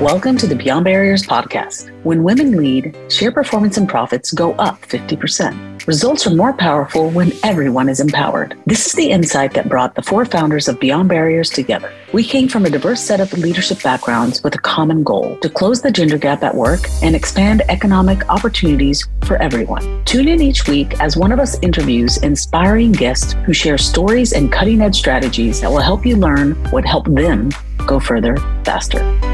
Welcome to the Beyond Barriers podcast. When women lead, share performance and profits go up 50%. Results are more powerful when everyone is empowered. This is the insight that brought the four founders of Beyond Barriers together. We came from a diverse set of leadership backgrounds with a common goal to close the gender gap at work and expand economic opportunities for everyone. Tune in each week as one of us interviews inspiring guests who share stories and cutting edge strategies that will help you learn what helped them go further faster.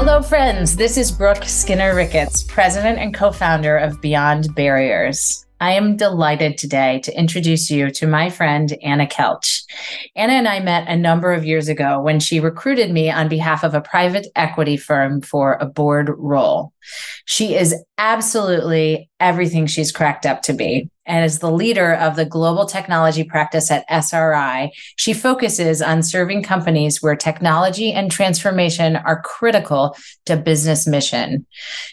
Hello, friends. This is Brooke Skinner Ricketts, president and co founder of Beyond Barriers. I am delighted today to introduce you to my friend Anna Kelch. Anna and I met a number of years ago when she recruited me on behalf of a private equity firm for a board role. She is absolutely everything she's cracked up to be. And as the leader of the global technology practice at SRI, she focuses on serving companies where technology and transformation are critical to business mission.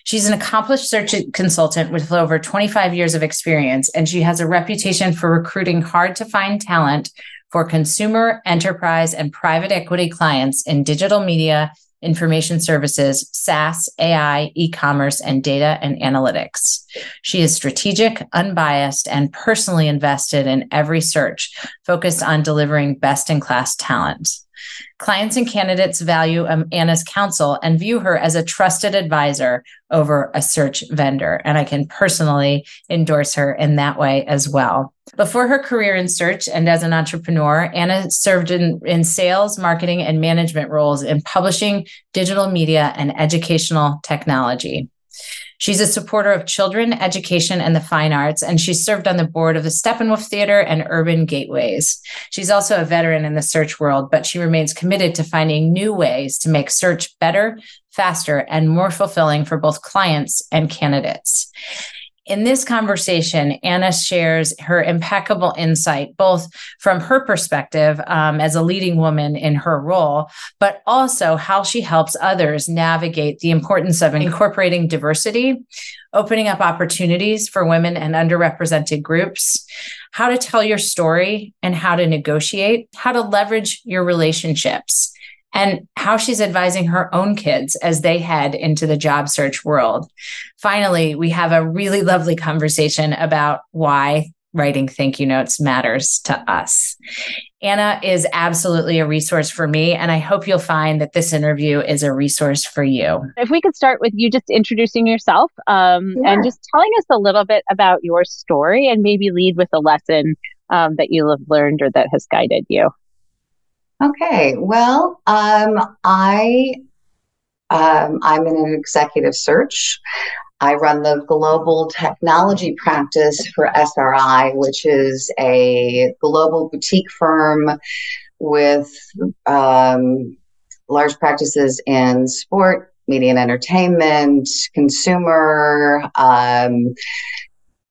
She's an accomplished search consultant with over 25 years of experience, and she has a reputation for recruiting hard to find talent for consumer, enterprise, and private equity clients in digital media information services, SaaS, AI, e commerce, and data and analytics. She is strategic, unbiased, and personally invested in every search, focused on delivering best in class talent. Clients and candidates value um, Anna's counsel and view her as a trusted advisor over a search vendor. And I can personally endorse her in that way as well. Before her career in search and as an entrepreneur, Anna served in, in sales, marketing, and management roles in publishing, digital media, and educational technology. She's a supporter of children, education, and the fine arts, and she's served on the board of the Steppenwolf Theater and Urban Gateways. She's also a veteran in the search world, but she remains committed to finding new ways to make search better, faster, and more fulfilling for both clients and candidates. In this conversation, Anna shares her impeccable insight, both from her perspective um, as a leading woman in her role, but also how she helps others navigate the importance of incorporating diversity, opening up opportunities for women and underrepresented groups, how to tell your story and how to negotiate, how to leverage your relationships and how she's advising her own kids as they head into the job search world. Finally, we have a really lovely conversation about why writing thank you notes matters to us. Anna is absolutely a resource for me, and I hope you'll find that this interview is a resource for you. If we could start with you just introducing yourself um, and just telling us a little bit about your story and maybe lead with a lesson um, that you have learned or that has guided you. Okay, well, um, I um, I'm in an executive search. I run the global technology practice for SRI, which is a global boutique firm with um, large practices in sport, media and entertainment, consumer, um,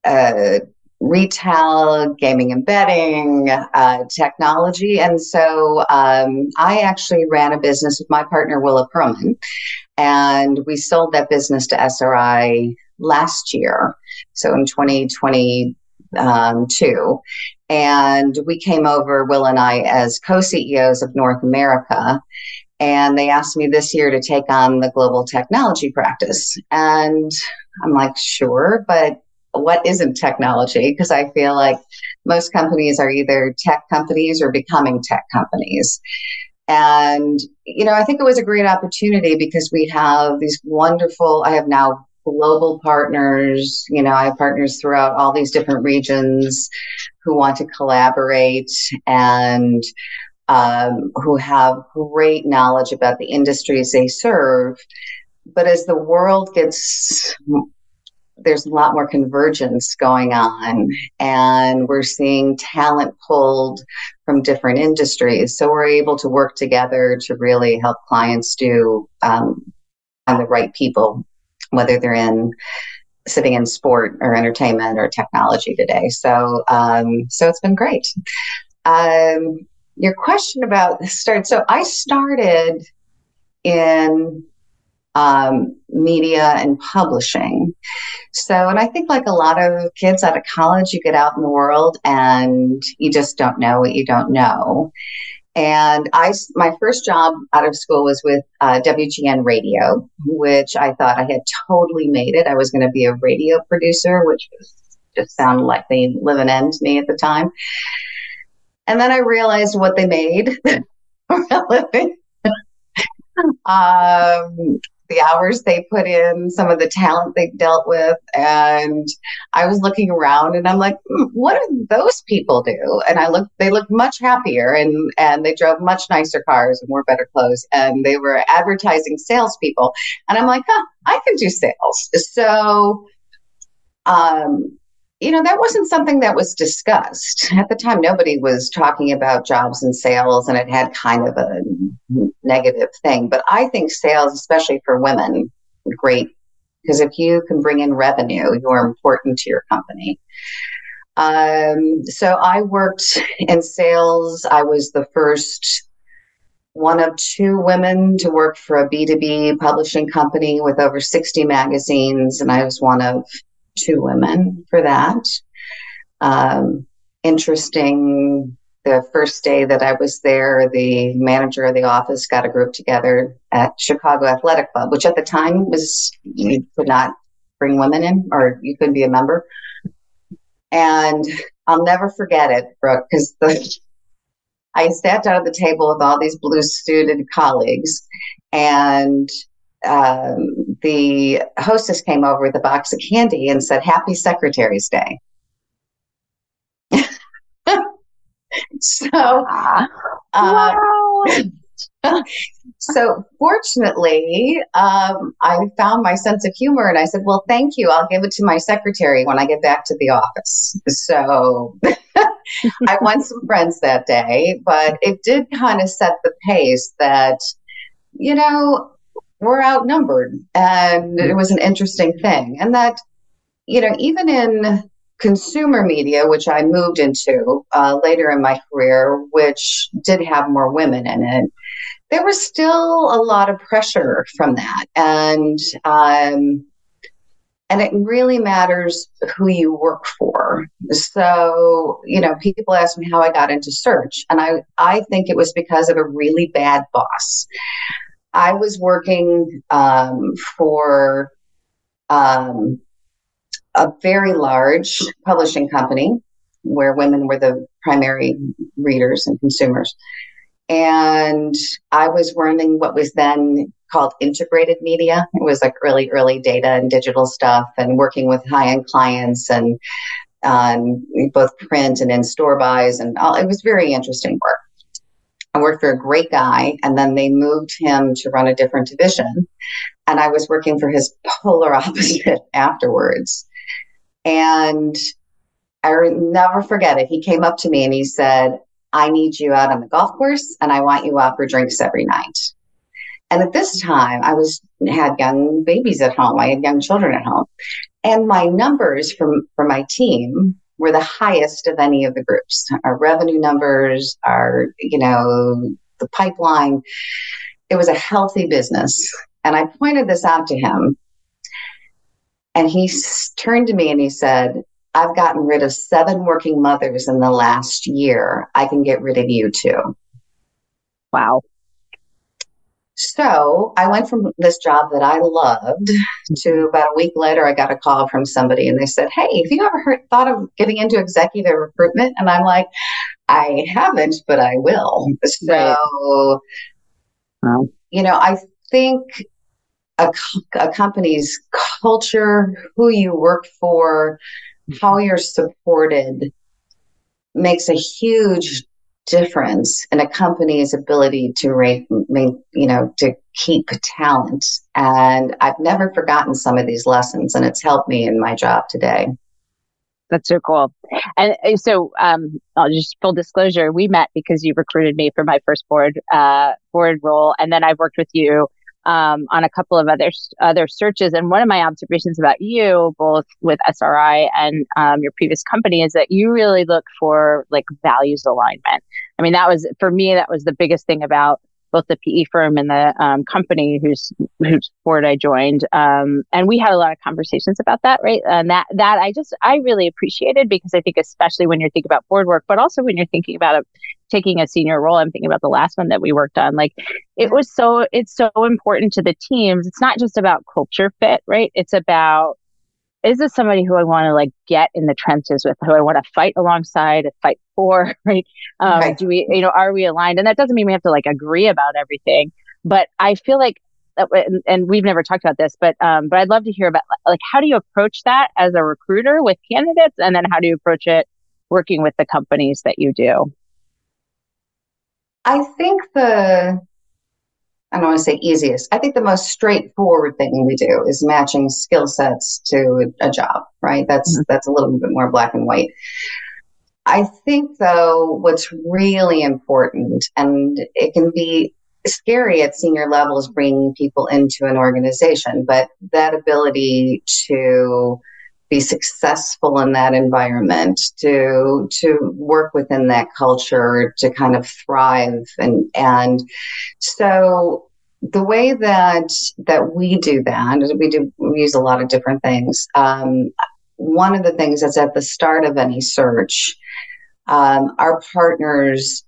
uh, retail, gaming and betting, uh, technology. And so um, I actually ran a business with my partner, Willa Perlman, and we sold that business to SRI last year. So in 2022. And we came over, Will and I, as co CEOs of North America. And they asked me this year to take on the global technology practice. And I'm like, sure, but what isn't technology because I feel like most companies are either tech companies or becoming tech companies. And, you know, I think it was a great opportunity because we have these wonderful, I have now global partners. You know, I have partners throughout all these different regions who want to collaborate and um, who have great knowledge about the industries they serve. But as the world gets there's a lot more convergence going on and we're seeing talent pulled from different industries. So we're able to work together to really help clients do um, on the right people whether they're in sitting in sport or entertainment or technology today. So um, so it's been great. Um, your question about start so i started in um, media and publishing. So, and I think like a lot of kids out of college, you get out in the world and you just don't know what you don't know. And I, my first job out of school was with uh, WGN Radio, which I thought I had totally made it. I was going to be a radio producer, which just sounded like the living end to me at the time. And then I realized what they made um, the hours they put in, some of the talent they've dealt with. And I was looking around and I'm like, hmm, what do those people do? And I looked, they looked much happier and, and they drove much nicer cars and wore better clothes. And they were advertising salespeople. And I'm like, huh, I can do sales. So, um, you know, that wasn't something that was discussed. At the time, nobody was talking about jobs and sales, and it had kind of a negative thing. But I think sales, especially for women, great because if you can bring in revenue, you're important to your company. Um, so I worked in sales. I was the first one of two women to work for a B2B publishing company with over 60 magazines, and I was one of two women for that. Um, interesting. The first day that I was there, the manager of the office got a group together at Chicago Athletic Club, which at the time was you could not bring women in or you couldn't be a member. And I'll never forget it, Brooke, because the I sat down at the table with all these blue suited colleagues, and um, the hostess came over with a box of candy and said, Happy Secretary's Day. so, uh, wow. so fortunately, um, I found my sense of humor and I said, Well, thank you. I'll give it to my secretary when I get back to the office. So I won some friends that day, but it did kind of set the pace that, you know, we're outnumbered. And it was an interesting thing. And that, you know, even in consumer media, which I moved into uh, later in my career, which did have more women in it, there was still a lot of pressure from that. And, um, and it really matters who you work for. So, you know, people ask me how I got into search, and I, I think it was because of a really bad boss. I was working um, for um, a very large publishing company where women were the primary readers and consumers. And I was running what was then called integrated media. It was like really early data and digital stuff and working with high end clients and um, both print and in store buys. And all, it was very interesting work. I worked for a great guy, and then they moved him to run a different division. And I was working for his polar opposite afterwards. And I never forget it. He came up to me and he said, I need you out on the golf course and I want you out for drinks every night. And at this time, I was had young babies at home. I had young children at home. And my numbers from, from my team were the highest of any of the groups. Our revenue numbers, our, you know, the pipeline. It was a healthy business. And I pointed this out to him. And he turned to me and he said, I've gotten rid of seven working mothers in the last year. I can get rid of you too. Wow. So I went from this job that I loved mm-hmm. to about a week later, I got a call from somebody and they said, Hey, have you ever heard, thought of getting into executive recruitment? And I'm like, I haven't, but I will. Mm-hmm. So, wow. you know, I think a, a company's culture, who you work for, how mm-hmm. you're supported makes a huge difference in a company's ability to rate, you know, to keep talent. And I've never forgotten some of these lessons, and it's helped me in my job today. That's so cool. And so, um, I'll just full disclosure: we met because you recruited me for my first board uh, board role, and then I've worked with you um, on a couple of other other searches. And one of my observations about you, both with SRI and um, your previous company, is that you really look for like values alignment. I mean, that was for me that was the biggest thing about both the PE firm and the um, company whose whose board I joined. Um, and we had a lot of conversations about that, right? And that that I just I really appreciated because I think especially when you're thinking about board work, but also when you're thinking about a, taking a senior role. I'm thinking about the last one that we worked on. Like it was so it's so important to the teams. It's not just about culture fit, right? It's about is this somebody who I want to like get in the trenches with, who I want to fight alongside, fight for, right? Um, right? Do we, you know, are we aligned? And that doesn't mean we have to like agree about everything, but I feel like, and, and we've never talked about this, but um, but I'd love to hear about like how do you approach that as a recruiter with candidates, and then how do you approach it working with the companies that you do? I think the I don't want to say easiest. I think the most straightforward thing we do is matching skill sets to a job, right? That's mm-hmm. that's a little bit more black and white. I think though what's really important and it can be scary at senior levels bringing people into an organization, but that ability to be successful in that environment, to to work within that culture, to kind of thrive, and and so the way that that we do that, we do we use a lot of different things. Um, one of the things that's at the start of any search, um, our partners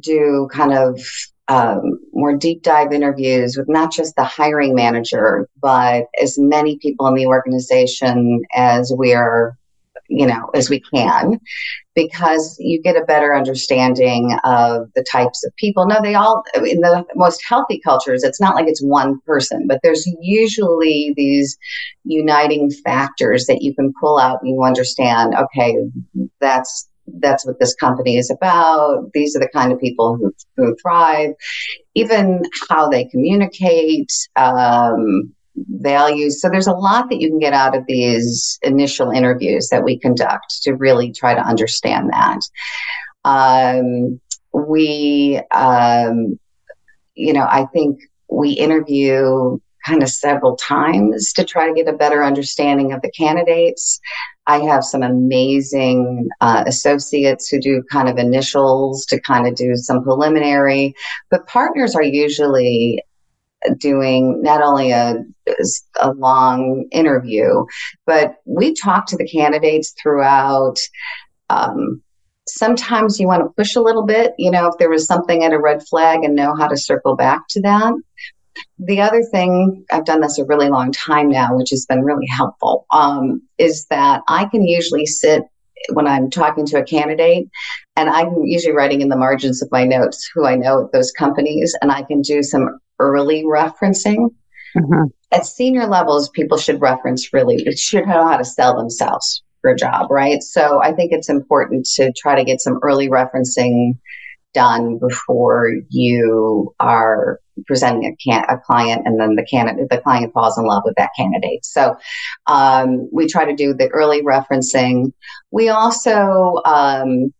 do kind of um, more deep dive interviews with not just the hiring manager, but as many people in the organization as we are, you know, as we can, because you get a better understanding of the types of people. No, they all, in the most healthy cultures, it's not like it's one person, but there's usually these uniting factors that you can pull out and you understand, okay, that's that's what this company is about. These are the kind of people who, who thrive. Even how they communicate, um, values. So there's a lot that you can get out of these initial interviews that we conduct to really try to understand that. Um, we, um, you know, I think we interview kind of several times to try to get a better understanding of the candidates. I have some amazing uh, associates who do kind of initials to kind of do some preliminary, but partners are usually doing not only a, a long interview, but we talk to the candidates throughout. Um, sometimes you want to push a little bit, you know, if there was something at a red flag and know how to circle back to that. The other thing, I've done this a really long time now, which has been really helpful, um, is that I can usually sit when I'm talking to a candidate, and I'm usually writing in the margins of my notes who I know at those companies, and I can do some early referencing. Mm-hmm. At senior levels, people should reference really, they should know how to sell themselves for a job, right? So I think it's important to try to get some early referencing done before you are presenting a, can- a client and then the candidate the client falls in love with that candidate. So um, we try to do the early referencing. We also um,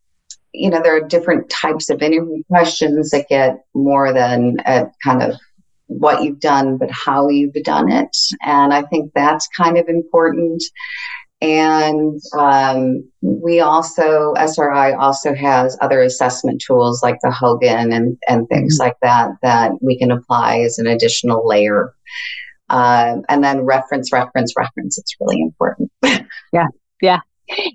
you know there are different types of interview questions that get more than a kind of what you've done but how you've done it. And i think that's kind of important and um, we also, SRI also has other assessment tools like the Hogan and, and things mm-hmm. like that that we can apply as an additional layer. Uh, and then reference, reference, reference. It's really important. yeah. Yeah.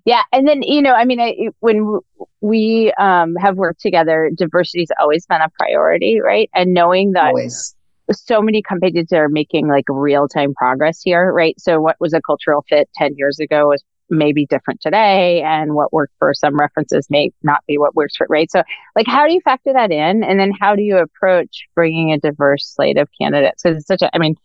Yeah. And then, you know, I mean, I, when we um, have worked together, diversity has always been a priority, right? And knowing that. Always so many companies are making like real time progress here, right? So what was a cultural fit 10 years ago is maybe different today and what worked for some references may not be what works for right so like how do you factor that in and then how do you approach bringing a diverse slate of candidates because it's such a i mean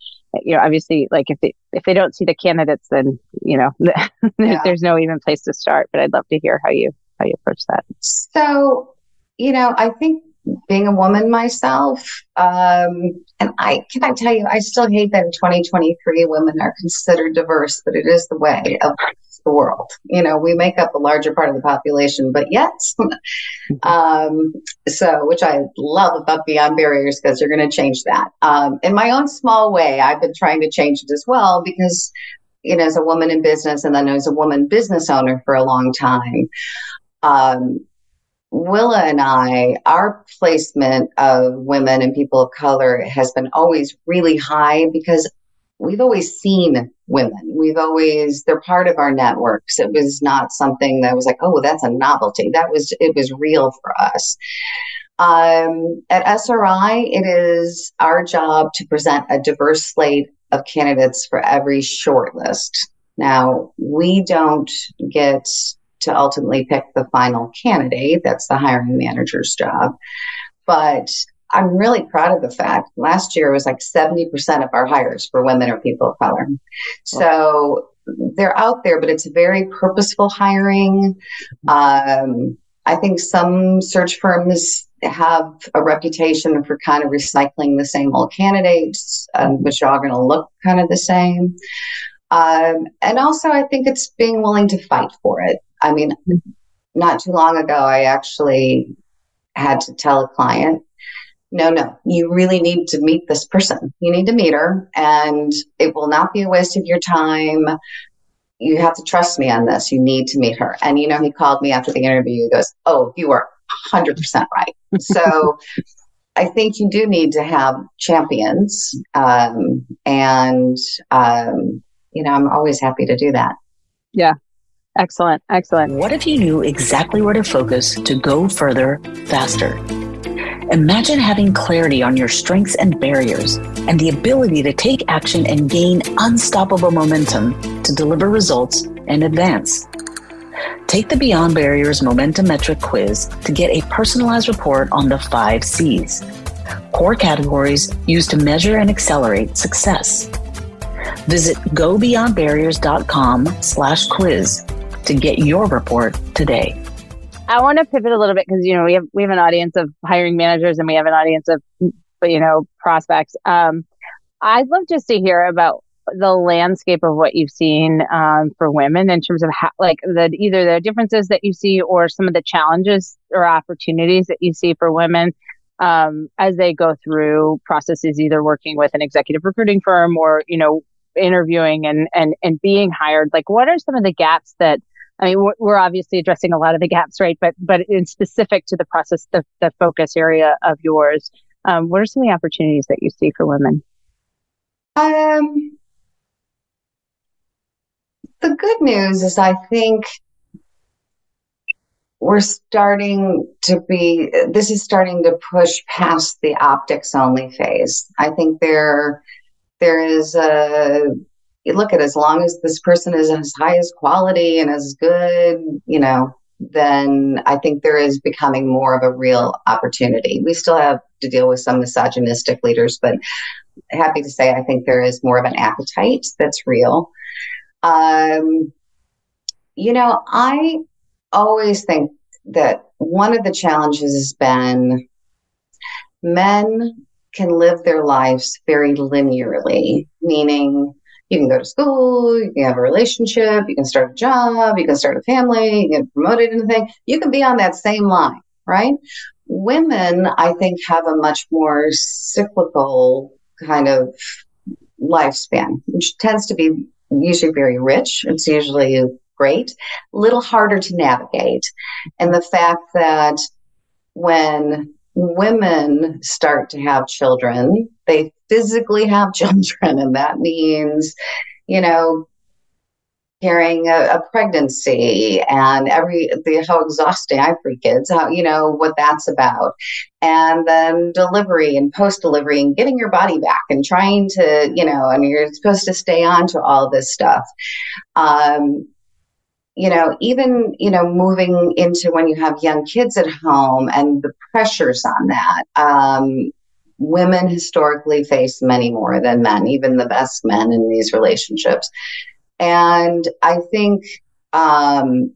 you know obviously like if they if they don't see the candidates then you know yeah. there's no even place to start but i'd love to hear how you how you approach that so you know i think being a woman myself, um, and I can I tell you, I still hate that in 2023 women are considered diverse, but it is the way of the world. You know, we make up a larger part of the population, but yet, um, so which I love about Beyond Barriers because you're going to change that. Um, in my own small way, I've been trying to change it as well because, you know, as a woman in business and then as a woman business owner for a long time. Um, Willa and I, our placement of women and people of color has been always really high because we've always seen women. We've always, they're part of our networks. It was not something that was like, oh, that's a novelty. That was, it was real for us. Um, at SRI, it is our job to present a diverse slate of candidates for every shortlist. Now, we don't get to ultimately pick the final candidate. That's the hiring manager's job. But I'm really proud of the fact last year was like 70% of our hires were women or people of color. So they're out there, but it's very purposeful hiring. Um, I think some search firms have a reputation for kind of recycling the same old candidates, um, which are going to look kind of the same. Um, and also, I think it's being willing to fight for it. I mean, not too long ago, I actually had to tell a client, no, no, you really need to meet this person. You need to meet her, and it will not be a waste of your time. You have to trust me on this. You need to meet her. And, you know, he called me after the interview. He goes, Oh, you are 100% right. so I think you do need to have champions. Um, and, um, you know, I'm always happy to do that. Yeah. Excellent. Excellent. What if you knew exactly where to focus to go further faster? Imagine having clarity on your strengths and barriers and the ability to take action and gain unstoppable momentum to deliver results and advance. Take the Beyond Barriers Momentum Metric quiz to get a personalized report on the five C's, core categories used to measure and accelerate success. Visit gobeyondbarriers.com slash quiz to get your report today. I want to pivot a little bit because you know we have we have an audience of hiring managers and we have an audience of you know prospects. Um, I'd love just to hear about the landscape of what you've seen um, for women in terms of how, like the either the differences that you see or some of the challenges or opportunities that you see for women um, as they go through processes, either working with an executive recruiting firm or you know interviewing and and and being hired. Like, what are some of the gaps that I mean, we're obviously addressing a lot of the gaps, right? But but in specific to the process, the, the focus area of yours, um, what are some of the opportunities that you see for women? Um, the good news is I think we're starting to be this is starting to push past the optics only phase. I think there there is a look at as long as this person is as high as quality and as good, you know, then I think there is becoming more of a real opportunity. We still have to deal with some misogynistic leaders, but happy to say I think there is more of an appetite that's real. Um, you know, I always think that one of the challenges has been men can live their lives very linearly, meaning you can go to school, you can have a relationship, you can start a job, you can start a family, you can get promoted anything. You can be on that same line, right? Women, I think, have a much more cyclical kind of lifespan, which tends to be usually very rich. It's usually great, a little harder to navigate. And the fact that when women start to have children, they physically have children, and that means, you know, carrying a, a, pregnancy and every the how exhausting I three kids, how you know what that's about, and then delivery and post delivery and getting your body back and trying to you know, and you're supposed to stay on to all this stuff. Um, you know, even, you know, moving into when you have young kids at home and the pressures on that. Um, women historically face many more than men, even the best men in these relationships. And I think um,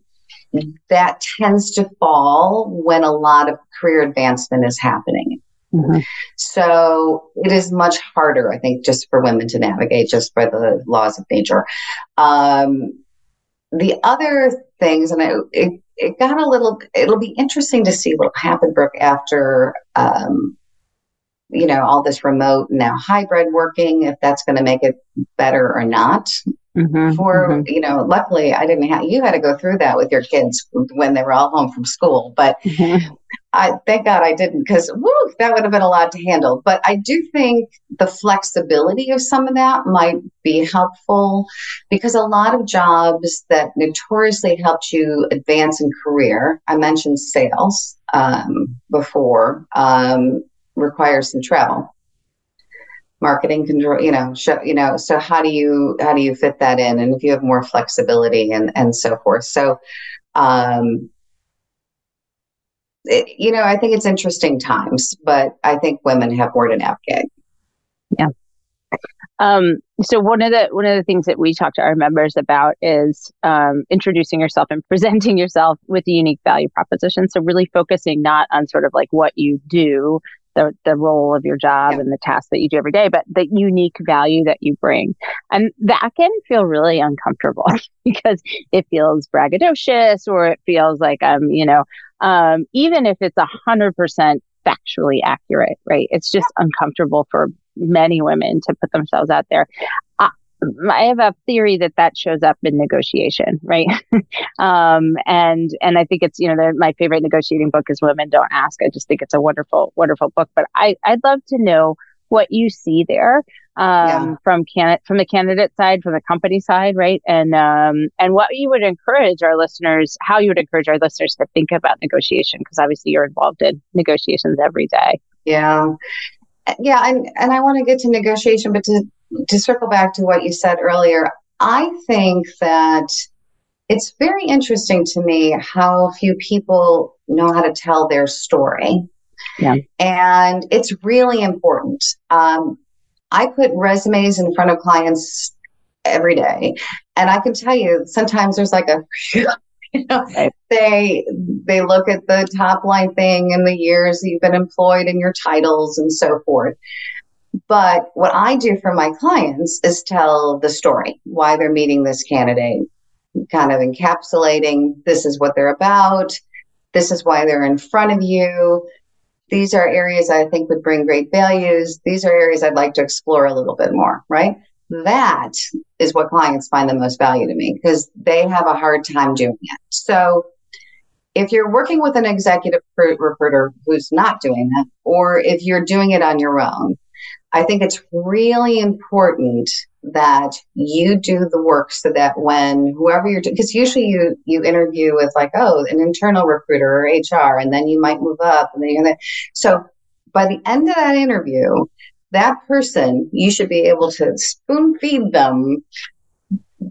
that tends to fall when a lot of career advancement is happening. Mm-hmm. So it is much harder, I think, just for women to navigate just by the laws of nature. Um, the other things, and it, it, it, got a little, it'll be interesting to see what will happen, Brooke, after, um, you know, all this remote now hybrid working, if that's going to make it better or not. Mm-hmm, for mm-hmm. you know luckily i didn't have you had to go through that with your kids when they were all home from school but mm-hmm. I thank god i didn't because that would have been a lot to handle. But i do think the flexibility of some of that might be helpful because a lot of jobs that notoriously helped you advance in career i mentioned sales um, before um, requires some travel. Marketing control you know show, you know so how do you how do you fit that in? And if you have more flexibility and and so forth. So um it, you know i think it's interesting times but i think women have more to navigate yeah um, so one of the one of the things that we talk to our members about is um, introducing yourself and presenting yourself with a unique value proposition. So really focusing not on sort of like what you do, the, the role of your job yeah. and the tasks that you do every day, but the unique value that you bring. And that can feel really uncomfortable because it feels braggadocious or it feels like, um, you know, um, even if it's a hundred percent factually accurate, right? It's just uncomfortable for many women to put themselves out there. I have a theory that that shows up in negotiation, right? um, and and I think it's you know my favorite negotiating book is Women Don't Ask. I just think it's a wonderful wonderful book. But I I'd love to know what you see there um, yeah. from can from the candidate side, from the company side, right? And um, and what you would encourage our listeners, how you would encourage our listeners to think about negotiation, because obviously you're involved in negotiations every day. Yeah, yeah, and and I want to get to negotiation, but to to circle back to what you said earlier, I think that it's very interesting to me how few people know how to tell their story. Yeah. And it's really important. Um, I put resumes in front of clients every day. And I can tell you, sometimes there's like a, you know, they they look at the top line thing and the years you've been employed and your titles and so forth. But what I do for my clients is tell the story, why they're meeting this candidate, kind of encapsulating this is what they're about, this is why they're in front of you. These are areas I think would bring great values. These are areas I'd like to explore a little bit more, right? That is what clients find the most value to me because they have a hard time doing it. So if you're working with an executive recruiter who's not doing that, or if you're doing it on your own, I think it's really important that you do the work so that when whoever you're because usually you you interview with like oh an internal recruiter or HR and then you might move up and then you're so by the end of that interview that person you should be able to spoon feed them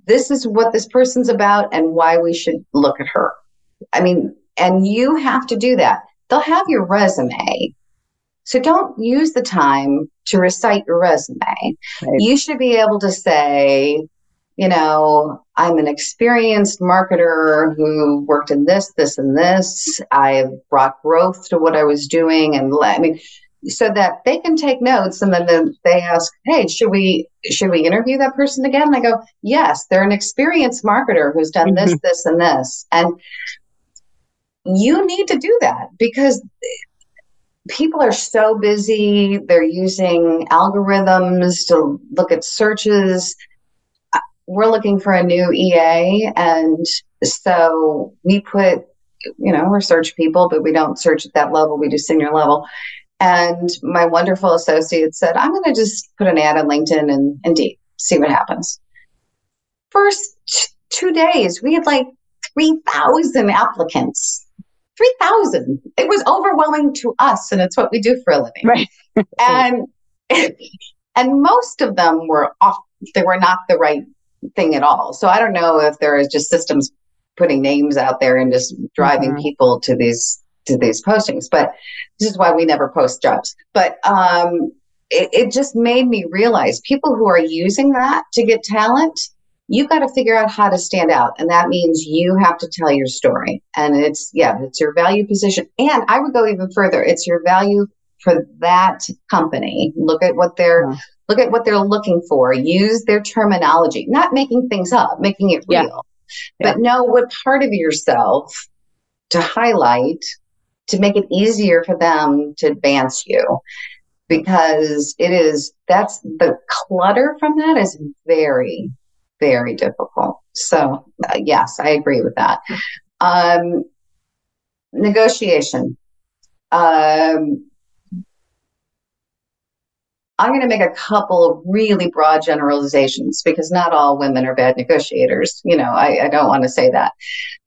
this is what this person's about and why we should look at her. I mean and you have to do that. They'll have your resume so don't use the time to recite your resume. Right. You should be able to say, you know, I'm an experienced marketer who worked in this, this, and this. I've brought growth to what I was doing. And I mean, so that they can take notes and then they ask, Hey, should we, should we interview that person again? And I go, yes, they're an experienced marketer who's done this, mm-hmm. this, and this. And you need to do that because people are so busy. They're using algorithms to look at searches. Uh, we're looking for a new EA. And so we put, you know, we're search people, but we don't search at that level. We do senior level. And my wonderful associate said, I'm going to just put an ad on LinkedIn and Indeed, see what happens. First t- two days, we had like 3,000 applicants 3,000. It was overwhelming to us, and it's what we do for a living. Right. and and most of them were off, they were not the right thing at all. So I don't know if there is just systems putting names out there and just driving mm-hmm. people to these to these postings. But this is why we never post jobs. But um, it, it just made me realize people who are using that to get talent you've got to figure out how to stand out. And that means you have to tell your story. And it's, yeah, it's your value position. And I would go even further. It's your value for that company. Look at what they're, yeah. look at what they're looking for. Use their terminology, not making things up, making it real, yeah. but know what part of yourself to highlight to make it easier for them to advance you because it is that's the clutter from that is very very difficult. So, uh, yes, I agree with that. Um, negotiation. Um, I'm going to make a couple of really broad generalizations because not all women are bad negotiators. You know, I, I don't want to say that.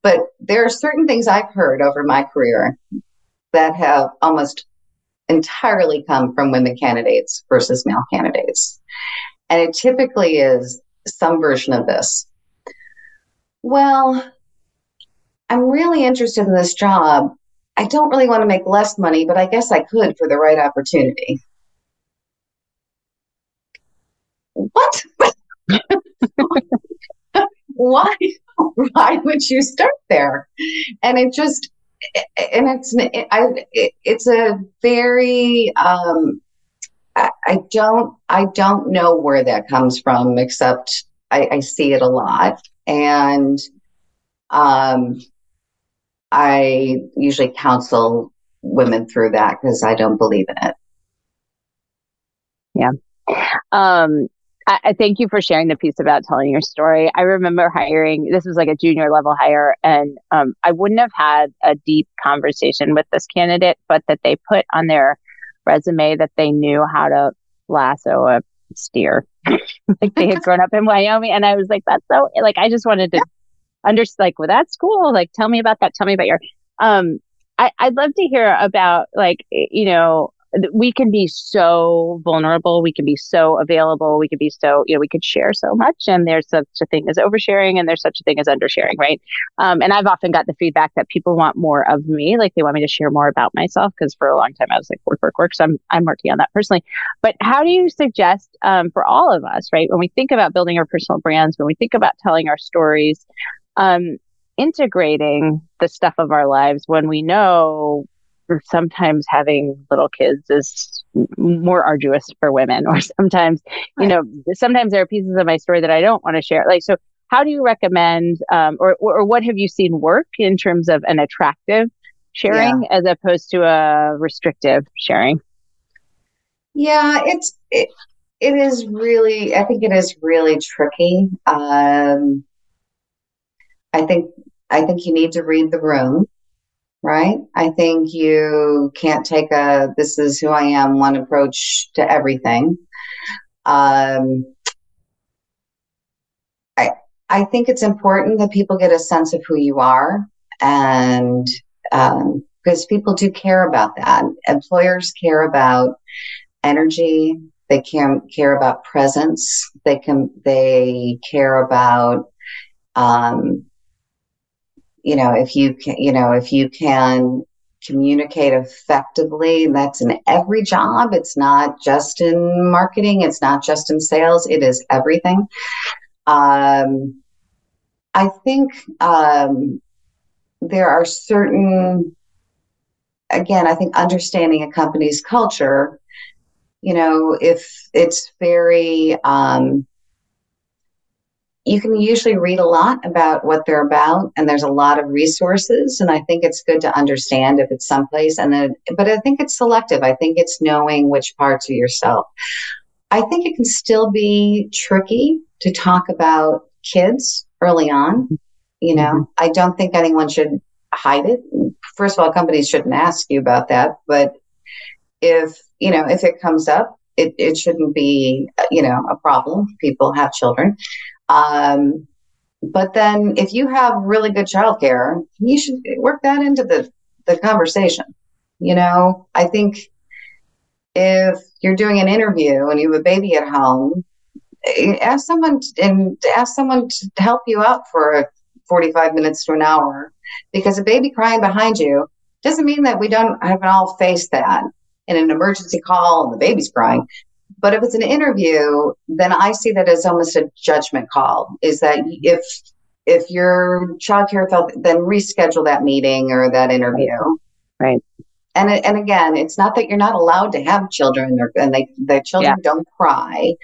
But there are certain things I've heard over my career that have almost entirely come from women candidates versus male candidates. And it typically is some version of this. Well, I'm really interested in this job. I don't really want to make less money, but I guess I could for the right opportunity. What? why? Why would you start there? And it just, and it's, I, it's a very, um, I, don't, I don't know where that comes from, except I, I see it a lot, and um, I usually counsel women through that because I don't believe in it. Yeah. Um, I, I, thank you for sharing the piece about telling your story. I remember hiring, this was like a junior level hire, and um, I wouldn't have had a deep conversation with this candidate, but that they put on their resume that they knew how to lasso a steer. like they had grown up in Wyoming. And I was like, that's so, like, I just wanted to yeah. understand, like, well, that's cool. Like, tell me about that. Tell me about your, um, I, I'd love to hear about, like, you know, we can be so vulnerable. We can be so available. We can be so, you know, we could share so much. And there's such a thing as oversharing and there's such a thing as undersharing, right? Um, and I've often got the feedback that people want more of me, like they want me to share more about myself. Cause for a long time I was like, work, work, work. So I'm, I'm working on that personally. But how do you suggest, um, for all of us, right? When we think about building our personal brands, when we think about telling our stories, um, integrating the stuff of our lives when we know sometimes having little kids is more arduous for women or sometimes you know sometimes there are pieces of my story that i don't want to share. Like so how do you recommend um, or, or what have you seen work in terms of an attractive sharing yeah. as opposed to a restrictive sharing? Yeah it's it, it is really i think it is really tricky. Um, i think i think you need to read the room right? I think you can't take a this is who I am one approach to everything. Um, I I think it's important that people get a sense of who you are, and um, because people do care about that. Employers care about energy. They can care about presence. They can they care about um, you know, if you can, you know, if you can communicate effectively, that's in every job. It's not just in marketing. It's not just in sales. It is everything. Um, I think um, there are certain, again, I think understanding a company's culture, you know, if it's very, um, you can usually read a lot about what they're about and there's a lot of resources and i think it's good to understand if it's someplace and then but i think it's selective. I think it's knowing which parts of yourself. I think it can still be tricky to talk about kids early on you know? Mm-hmm. i don't think anyone should hide it. First of all companies shouldn't ask you about that but if you know if it comes up it, it shouldn't be you know a problem people have children um, but then if you have really good childcare, you should work that into the, the conversation. You know, I think if you're doing an interview and you have a baby at home, ask someone to, and ask someone to help you out for 45 minutes to an hour because a baby crying behind you doesn't mean that we don't haven't all faced that in an emergency call and the baby's crying but if it's an interview, then I see that as almost a judgment call. Is that if if your child care felt, then reschedule that meeting or that interview. Right. And and again, it's not that you're not allowed to have children, or, and they the children yeah. don't cry,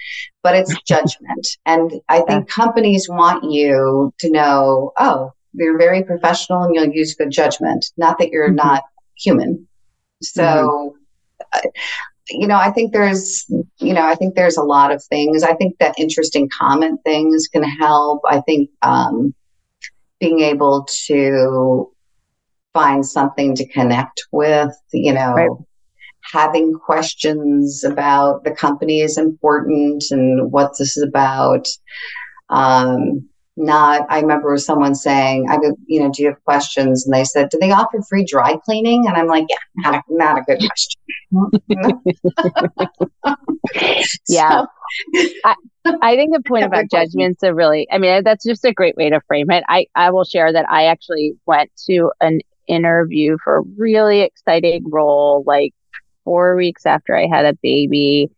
but it's judgment. and I think yeah. companies want you to know, oh, you're very professional and you'll use good judgment. Not that you're mm-hmm. not human. So. Mm-hmm you know, I think there's you know, I think there's a lot of things. I think that interesting comment things can help. I think um, being able to find something to connect with, you know, right. having questions about the company is important and what this is about. Um, not i remember someone saying i go you know do you have questions? And they said do they offer free dry cleaning? And i'm like yeah not a, not a good question. Yeah. I, I think the point about judgments are really i mean that's just a great way to frame it. I i will share that i actually went to an interview for a really exciting role like four weeks after i had a baby.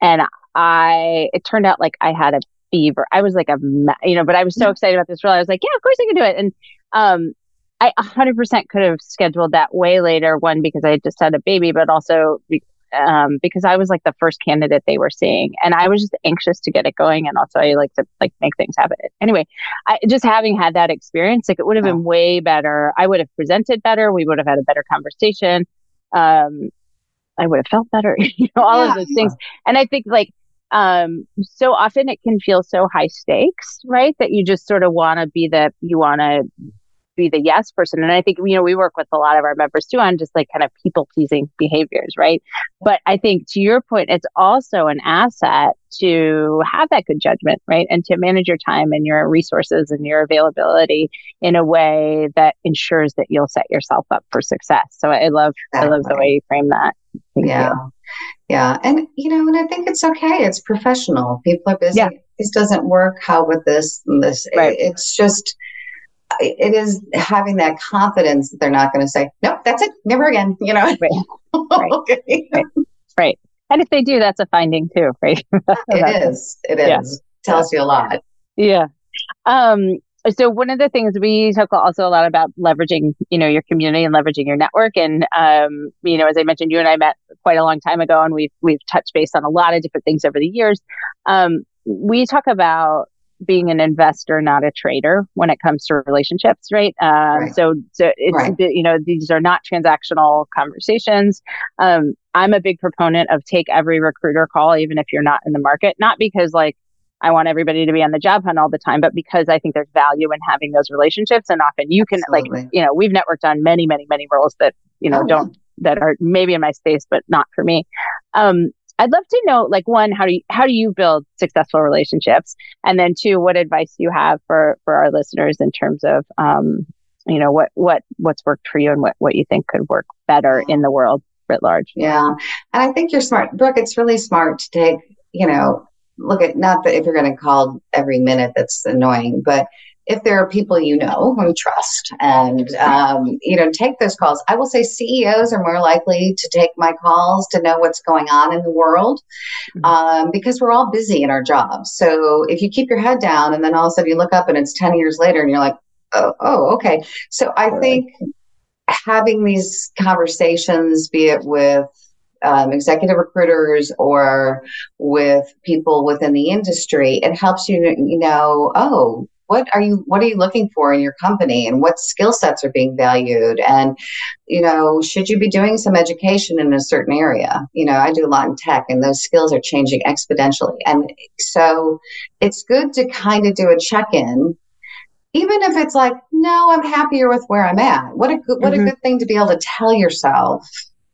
And I, it turned out like I had a fever. I was like a, you know, but I was so excited about this role. I was like, yeah, of course I can do it. And, um, I 100% could have scheduled that way later. One, because I just had a baby, but also um, because I was like the first candidate they were seeing, and I was just anxious to get it going, and also I like to like make things happen. Anyway, I just having had that experience, like it would have been way better. I would have presented better. We would have had a better conversation. Um, I would have felt better, you know, all yeah, of those things. And I think like um, so often it can feel so high stakes, right? That you just sort of want to be the, you want to be the yes person. And I think, you know, we work with a lot of our members too on just like kind of people pleasing behaviors, right? But I think to your point, it's also an asset to have that good judgment, right? And to manage your time and your resources and your availability in a way that ensures that you'll set yourself up for success. So I love. I love the way you frame that. Thank yeah. You. Yeah. And, you know, and I think it's okay. It's professional. People are busy. Yeah. This doesn't work. How with this and this? Right. It, it's just, it is having that confidence that they're not going to say, nope, that's it. Never again. You know? Right. Right. okay. right. right. And if they do, that's a finding too, right? it is. It is. Yeah. Tells you a lot. Yeah. Um, so one of the things we talk also a lot about leveraging, you know, your community and leveraging your network. And, um, you know, as I mentioned, you and I met quite a long time ago and we've, we've touched base on a lot of different things over the years. Um, we talk about being an investor, not a trader when it comes to relationships, right? Um, right. So, so it's, right. you know, these are not transactional conversations. Um, I'm a big proponent of take every recruiter call, even if you're not in the market, not because like, I want everybody to be on the job hunt all the time, but because I think there's value in having those relationships. And often you can Absolutely. like, you know, we've networked on many, many, many roles that, you know, oh, don't, yeah. that are maybe in my space, but not for me. Um, I'd love to know, like, one, how do you, how do you build successful relationships? And then two, what advice do you have for, for our listeners in terms of, um, you know, what, what, what's worked for you and what, what you think could work better in the world writ large? Yeah. And I think you're smart. Brooke, it's really smart to take, you know, look at not that if you're going to call every minute that's annoying, but if there are people you know and trust and um, you know take those calls. I will say ceos are more likely to take my calls to know what's going on in the world mm-hmm. um, because we're all busy in our jobs. So if you keep your head down and then all of a sudden you look up and it's 10 years later and you're like oh, oh okay. So i think having these conversations be it with um, executive recruiters or with people within the industry, it helps you, you know, oh, what are you what are you looking for in your company and what skill sets are being valued? And you know should you be doing some education in a certain area? You know i do a lot in tech and those skills are changing exponentially. And so it's good to kind of do a check-in even if it's like no i'm happier with where i'm at. What a good what mm-hmm. a good thing to be able to tell yourself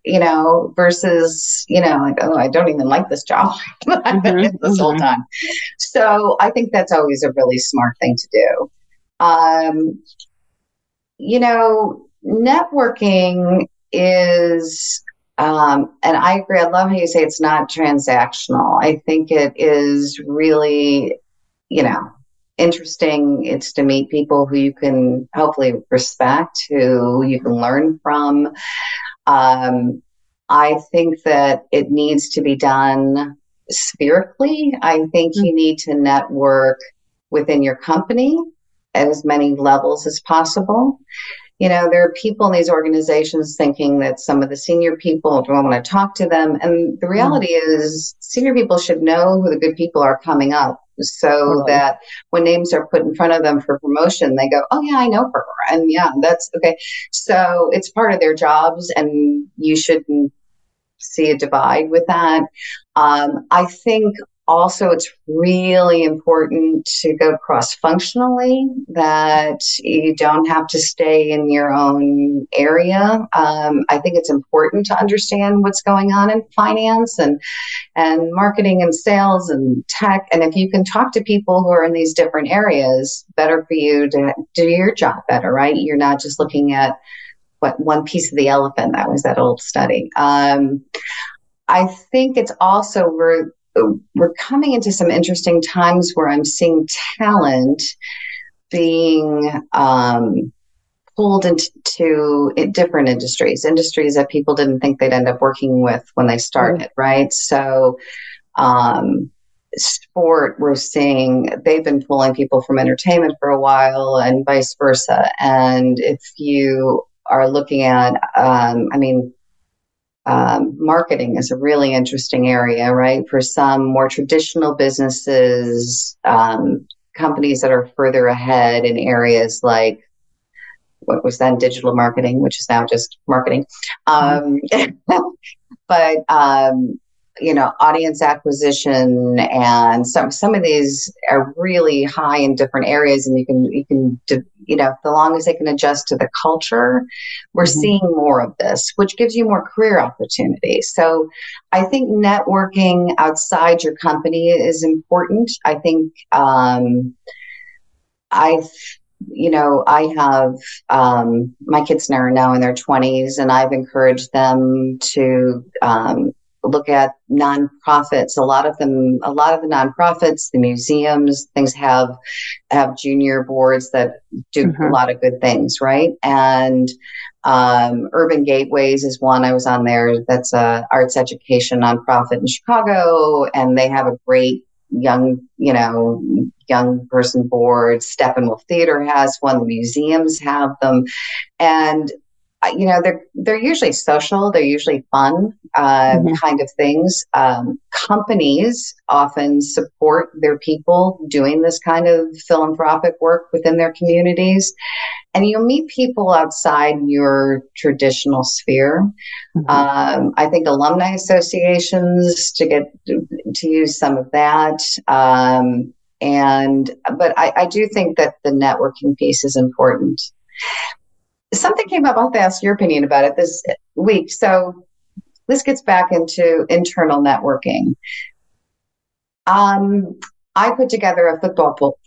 you know, versus, you know, like, oh, I don't even like this job mm-hmm, this mm-hmm. whole time. So I think that's always a really smart thing to do. Um, you know, networking is, um, and I agree. I love how you say it's not transactional. I think it is really, you know, interesting. It's to meet people who you can hopefully respect, who you can learn from. Um, I think that it needs to be done spherically. I think mm-hmm. you need to network within your company at as many levels as possible. You know, there are people in these organizations thinking that some of the senior people don't want to talk to them. And the reality mm-hmm. is, senior people should know who the good people are coming up so totally. that when names are put in front of them for promotion, they go, "Oh yeah, I know her," and yeah, that's okay. So it's part of their jobs, and you shouldn't see a divide with that. Um, I think also it's really important to go cross functionally that you don't have to stay in your own area. Um, i think it's important to understand what's going on in finance and and marketing and sales and tech. And if you can talk to people who are in these different areas better for you to do your job better right? You're not just looking at what one piece of the elephant. That was that old study. Um, I think it's also we're we're coming into some interesting times where I'm seeing talent being um, pulled into different industries, industries that people didn't think they'd end up working with when they started, mm-hmm. right? So, um, sport, we're seeing they've been pulling people from entertainment for a while and vice versa. And if you are looking at, um, I mean, um, marketing is a really interesting area, right? For some more traditional businesses, um, companies that are further ahead in areas like what was then digital marketing, which is now just marketing. Um, but um, you know, audience acquisition and some some of these are really high in different areas, and you can you can you know, the long as they can adjust to the culture, we're mm-hmm. seeing more of this, which gives you more career opportunities. So, I think networking outside your company is important. I think um, I've you know, I have um, my kids now are now in their 20s, and I've encouraged them to um, look at nonprofits. A lot of them, a lot of the nonprofits, the museums, things have have junior boards that do mm-hmm. a lot of good things, right? And um, Urban Gateways is one I was on there. That's a arts education nonprofit in Chicago, and they have a great young, you know, young person board. Steppenwolf Theater has one. The museums have them, and you know they're they're usually social they're usually fun uh, mm-hmm. kind of things. Um, companies often support their people doing this kind of philanthropic work within their communities. And you'll meet people outside your traditional sphere. Mm-hmm. um, i think alumni associations to get to use some of that. Um, and but I, I do think that the networking piece is important something came up. I'll have to ask your opinion about it this week. So this gets back into internal networking. Um, I put together a football pool.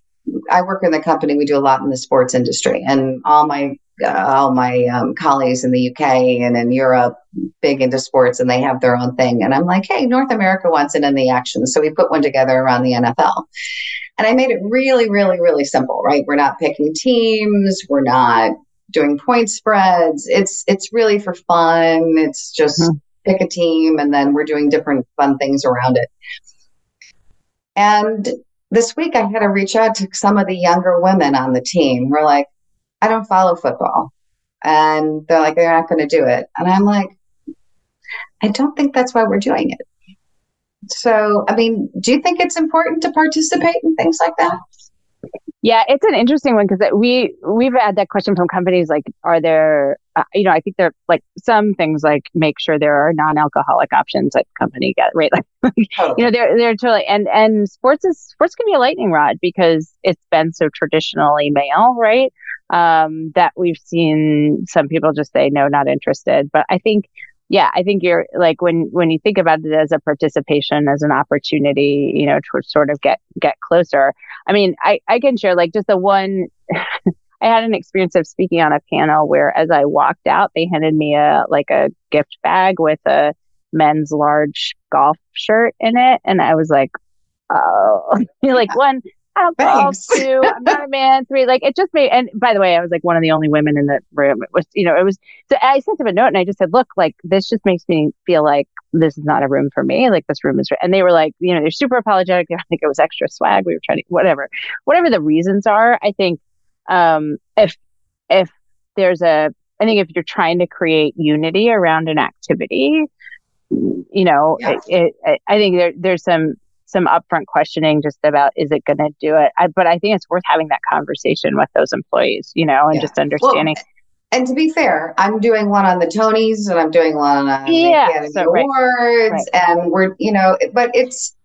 I work in the company. We do a lot in the sports industry, and all my uh, all my um, colleagues in the UK and in Europe big into sports, and they have their own thing. And I'm like, hey, North America wants it in the action, so we put one together around the NFL. And I made it really, really, really simple. Right? We're not picking teams. We're not doing point spreads. It's it's really for fun. It's just mm-hmm. pick a team and then we're doing different fun things around it. And this week I had to reach out to some of the younger women on the team. We're like, I don't follow football. And they're like, they're not going to do it. And I'm like, I don't think that's why we're doing it. So, I mean, do you think it's important to participate in things like that? Yeah, it's an interesting one because we we've had that question from companies like, are there, uh, you know, I think there like some things like make sure there are non-alcoholic options at company get right, like you know, they're they're totally and and sports is sports can be a lightning rod because it's been so traditionally male, right? Um, that we've seen some people just say no, not interested. But I think yeah, I think you're like when when you think about it as a participation, as an opportunity, you know, to sort of get get closer. I mean, I I can share like just the one. I had an experience of speaking on a panel where, as I walked out, they handed me a like a gift bag with a men's large golf shirt in it, and I was like, oh, like one I don't golf. Two, I'm not a man. Three, like it just made. And by the way, I was like one of the only women in the room. It was, you know, it was. So I sent them a note and I just said, look, like this just makes me feel like this is not a room for me. Like this room is. And they were like, you know, they're super apologetic. I think it was extra swag. We were trying to whatever, whatever the reasons are. I think um, if if there's a, I think if you're trying to create unity around an activity, you know, yeah. it, it, I think there, there's some some upfront questioning just about is it going to do it I, but i think it's worth having that conversation with those employees you know and yeah. just understanding well, and to be fair, I'm doing one on the Tonys and I'm doing one on Yeah, the Academy so, right. Awards, and we're you know, but it's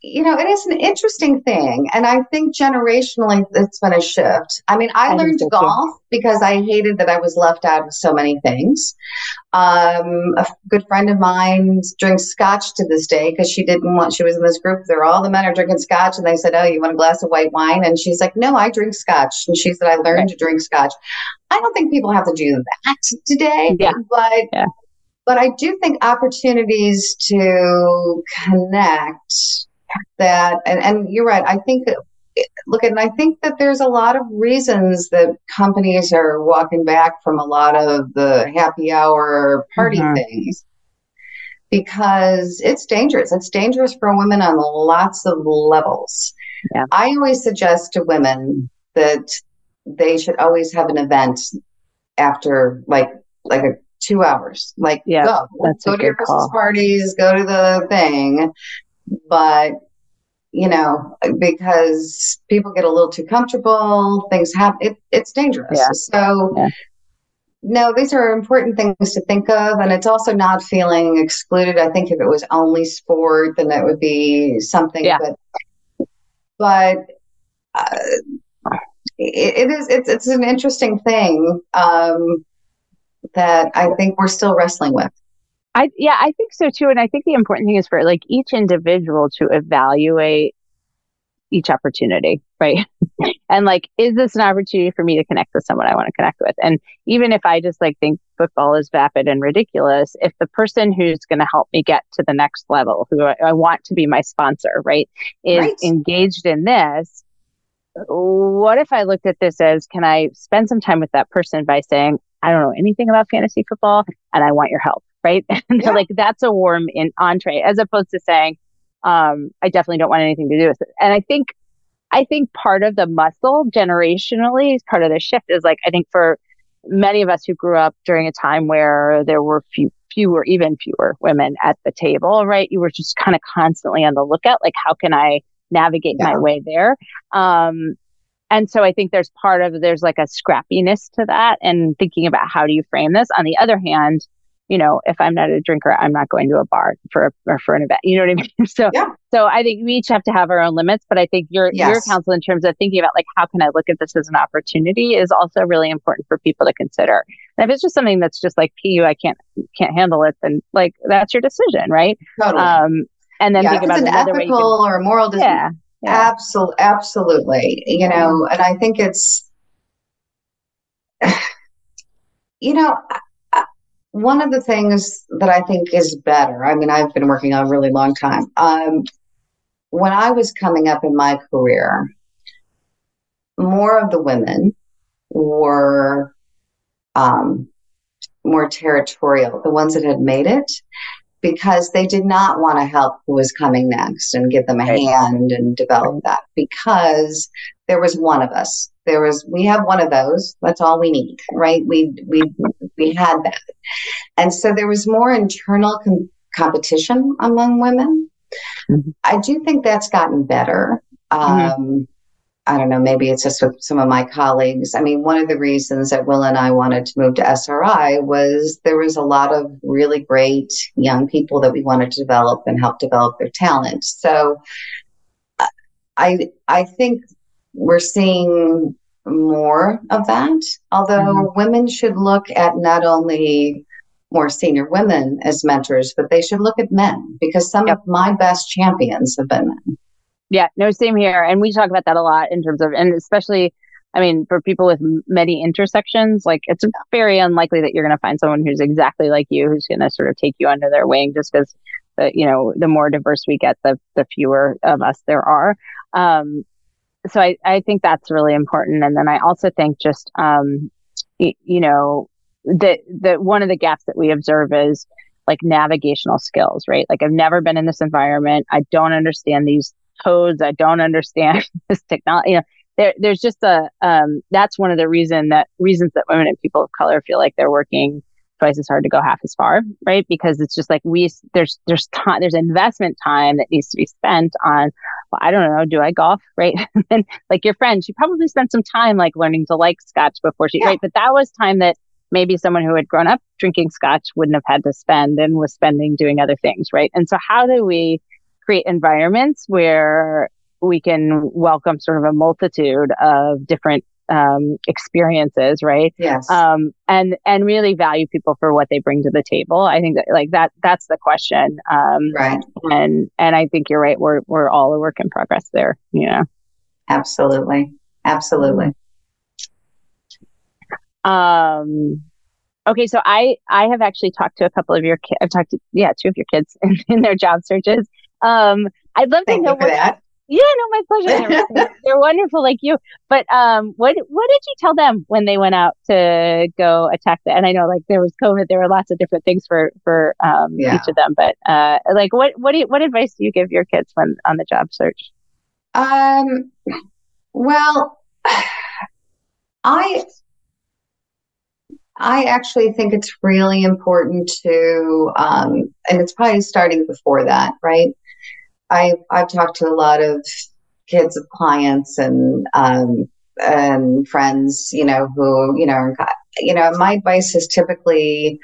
you know, it is an interesting thing. And I think generationally, it's been a shift. I mean, I, I learned so, too. golf because I hated that I was left out of so many things. Um, a good friend of mine drinks scotch to this day because she didn't want, she was in this group. There, all the men are drinking scotch. And they said, Oh, you want a glass of white wine? And she's like, No, I drink scotch. And she said, I learned Right. to drink scotch. I don't think people have to do that today, Yeah. but Yeah. but I do think opportunities to connect that, and, and you're right. I think, look, and I think that there's a lot of reasons that companies are walking back from a lot of the happy hour party Mhm. things because it's dangerous. It's dangerous for women on lots of levels. Yeah. I always suggest to women that they should always have an event after like like a two hours. Like Yeah, go go to your Christmas parties, go to the thing, but you know because people get a little too comfortable, things happen. It, it's dangerous. Yeah. So. Yeah. No, these are important things to think of, and it's also not feeling excluded. I think if it was only sport, then that would be something. Yeah. But, but uh, it, it is it's it's an interesting thing um, that I think we're still wrestling with. I yeah, I think so too. And I think the important thing is for like each individual to evaluate each opportunity, right? and like, is this an opportunity for me to connect with someone I want to connect with? And even if I just like think football is vapid and ridiculous, if the person who's going to help me get to the next level, who I, I want to be my sponsor, right, is Right. engaged in this, what if I looked at this as can I spend some time with that person by saying, I don't know anything about fantasy football and I want your help, right? And Yeah. like that's a warm in entree as opposed to saying, um, I definitely don't want anything to do with it. And I think, I think part of the muscle generationally is part of the shift is like, I think for many of us who grew up during a time where there were few, fewer, even fewer women at the table, right? You were just kind of constantly on the lookout, like, how can I navigate my way there? Um, and so I think there's part of there's like a scrappiness to that and thinking about how do you frame this. On the other hand, you know, if I'm not a drinker, I'm not going to a bar for a, or for an event. You know what I mean? So, Yeah. so I think we each have to have our own limits. But I think your your counsel in terms of thinking about like how can I look at this as an opportunity is also really important for people to consider. And if it's just something that's just like pu, I can't can't handle it, then like that's your decision, right? Totally. Um, and then yeah, think about it's an another way. You ethical or a moral can, decision. yeah, yeah. Absolutely, absolutely. You know, and I think it's, you know, I- one of the things that I think is better. I mean, I've been working on a really long time. Um, when I was coming up in my career, more of the women were um, more territorial, the ones that had made it, because they did not want to help who was coming next and give them a Right. hand and develop that because there was one of us. There was we have one of those. That's all we need, right? We we we had that, and so there was more internal com- competition among women. Mhm. I do think that's gotten better. Mhm. Um, I don't know, maybe it's just with some of my colleagues. I mean, one of the reasons that Will and I wanted to move to SRI was there was a lot of really great young people that we wanted to develop and help develop their talent. So uh, I I think we're seeing more of that. Although Mhm. women should look at not only more senior women as mentors, but they should look at men because some Yep. of my best champions have been men. Yeah, no, same here. And we talk about that a lot in terms of, and especially, I mean, for people with many intersections, like it's very unlikely that you're going to find someone who's exactly like you, who's going to sort of take you under their wing just because, the, you know, the more diverse we get, the, the fewer of us there are. Um, so I, I think that's really important. And then I also think just, um, y- you know, that, that one of the gaps that we observe is like navigational skills, right? Like I've never been in this environment. I don't understand these codes. I don't understand this technology. You know, there, there's just a, um, that's one of the reason that reasons that women and people of color feel like they're working twice as hard to go half as far, right? Because it's just like we, there's, there's time, there's investment time that needs to be spent on well, I don't know, do I golf? Right. and like your friend, she probably spent some time like learning to like scotch before she, yeah. right. But that was time that maybe someone who had grown up drinking scotch wouldn't have had to spend and was spending doing other things. Right. And so how do we create environments where we can welcome sort of a multitude of different um, experiences, right? Yes. Um, and and really value people for what they bring to the table. I think that like that that's the question. Um, right. And and I think you're right. We're we're all a work in progress there. You know. Absolutely. Absolutely. Um. Okay, so I I have actually talked to a couple of your kids. I've talked to yeah two of your kids in, in their job searches. Um, I'd love Thank to know what, that. Yeah, no, my pleasure. They're, they're wonderful like you. But um, what what did you tell them when they went out to go attack that? And I know like there was COVID, there were lots of different things for for um, yeah. each of them. But uh, like what what do you, what advice do you give your kids when on the job search? Um, well, I I actually think it's really important to, um, and it's probably starting before that, right? I I've talked to a lot of kids of clients and um, and friends, you know, who you know, you know, my advice is typically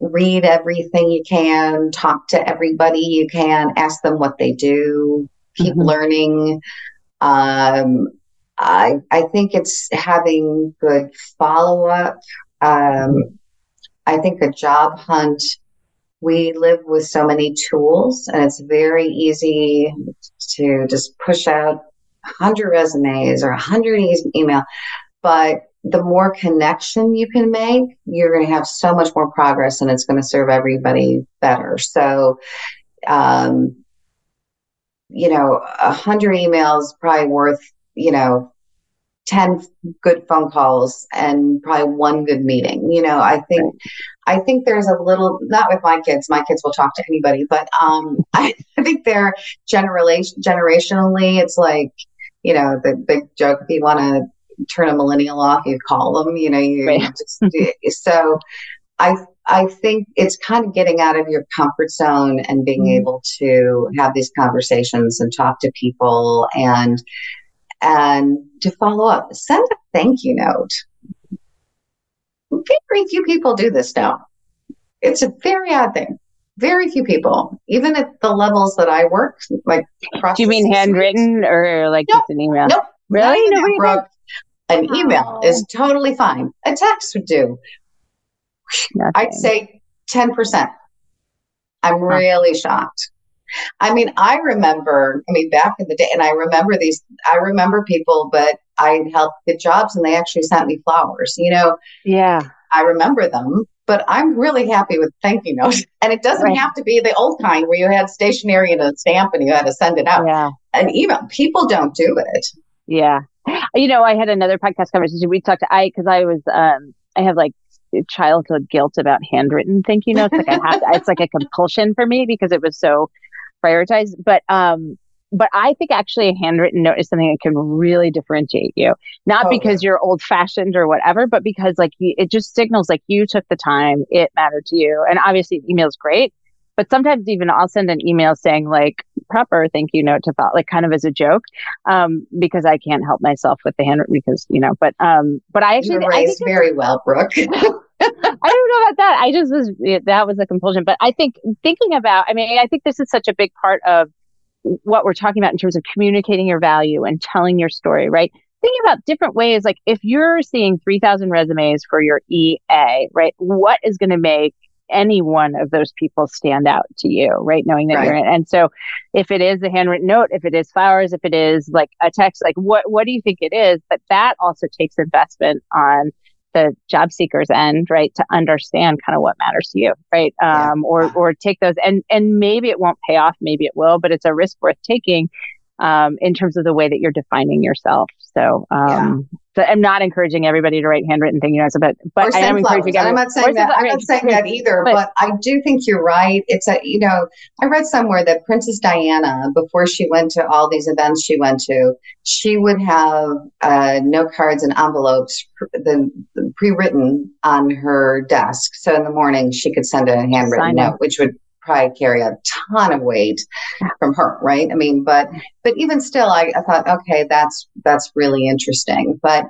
read everything you can, talk to everybody you can, ask them what they do, keep mm-hmm. learning. Um, I I think it's having good follow up. Um, I think a job hunt we live with so many tools and it's very easy to just push out 100 resumes or 100 e- email. But the more connection you can make you're going to have so much more progress and it's going to serve everybody better. So um, you know 100 emails probably worth you know 10 good phone calls and probably one good meeting you know i think right. i think there's a little not with my kids my kids will talk to anybody but um i, think they're generation generationally it's like you know the big joke if you want to turn a millennial off you call them you know you right. just so i i think it's kind of getting out of your comfort zone and being mm-hmm. able to have these conversations and talk to people and and to follow up, send a thank you note. Very few people do this now. It's a very odd thing. Very few people, even at the levels that I work, like. Do you mean handwritten or like nope, just an email? Nope. Really? Nobody an oh. email is totally fine. A text would do. Nothing. I'd say 10%. I'm really shocked. I mean, I remember, I mean, back in the day, and I remember these, I remember people, but I helped get jobs and they actually sent me flowers, you know? Yeah. I remember them, but I'm really happy with thank you notes. And it doesn't right. have to be the old kind where you had stationery and a stamp and you had to send it out. Yeah. An email, people don't do it. Yeah. You know, I had another podcast conversation. We talked to I, cause I was, um, I have like childhood guilt about handwritten thank you notes. Like I have to, it's like a compulsion for me because it was so prioritize. But um, but I think actually a handwritten note is something that can really differentiate you. Not oh, because you're old fashioned or whatever, but because like you, it just signals like you took the time, it mattered to you. And obviously, email is great. But sometimes even I'll send an email saying like proper thank you note to follow, like kind of as a joke, um, because I can't help myself with the handwritten because you know. But um, but I actually I very well, Brooke. I don't know about that. I just was that was a compulsion. But I think thinking about, I mean, I think this is such a big part of what we're talking about in terms of communicating your value and telling your story, right? Thinking about different ways, like if you're seeing 3,000 resumes for your EA, right? What is going to make any one of those people stand out to you, right? Knowing that right. you're in. And so if it is a handwritten note, if it is flowers, if it is like a text, like what, what do you think it is? But that also takes investment on the job seekers end, right, to understand kind of what matters to you, right? Um, yeah. or or take those and and maybe it won't pay off, maybe it will, but it's a risk worth taking um, in terms of the way that you're defining yourself. So um, yeah. So I'm not encouraging everybody to write handwritten thing, you know, but but I am encouraging. I'm not saying that. I'm not saying that either. But, but, I do think you're right. It's a you know I read somewhere that Princess Diana, before she went to all these events she went to, she would have uh, note cards and envelopes the, pre-written on her desk. So in the morning she could send a handwritten note, which would probably carry a ton of weight from her, right? I mean, but but even still, I, I thought, okay, that's that's really interesting. But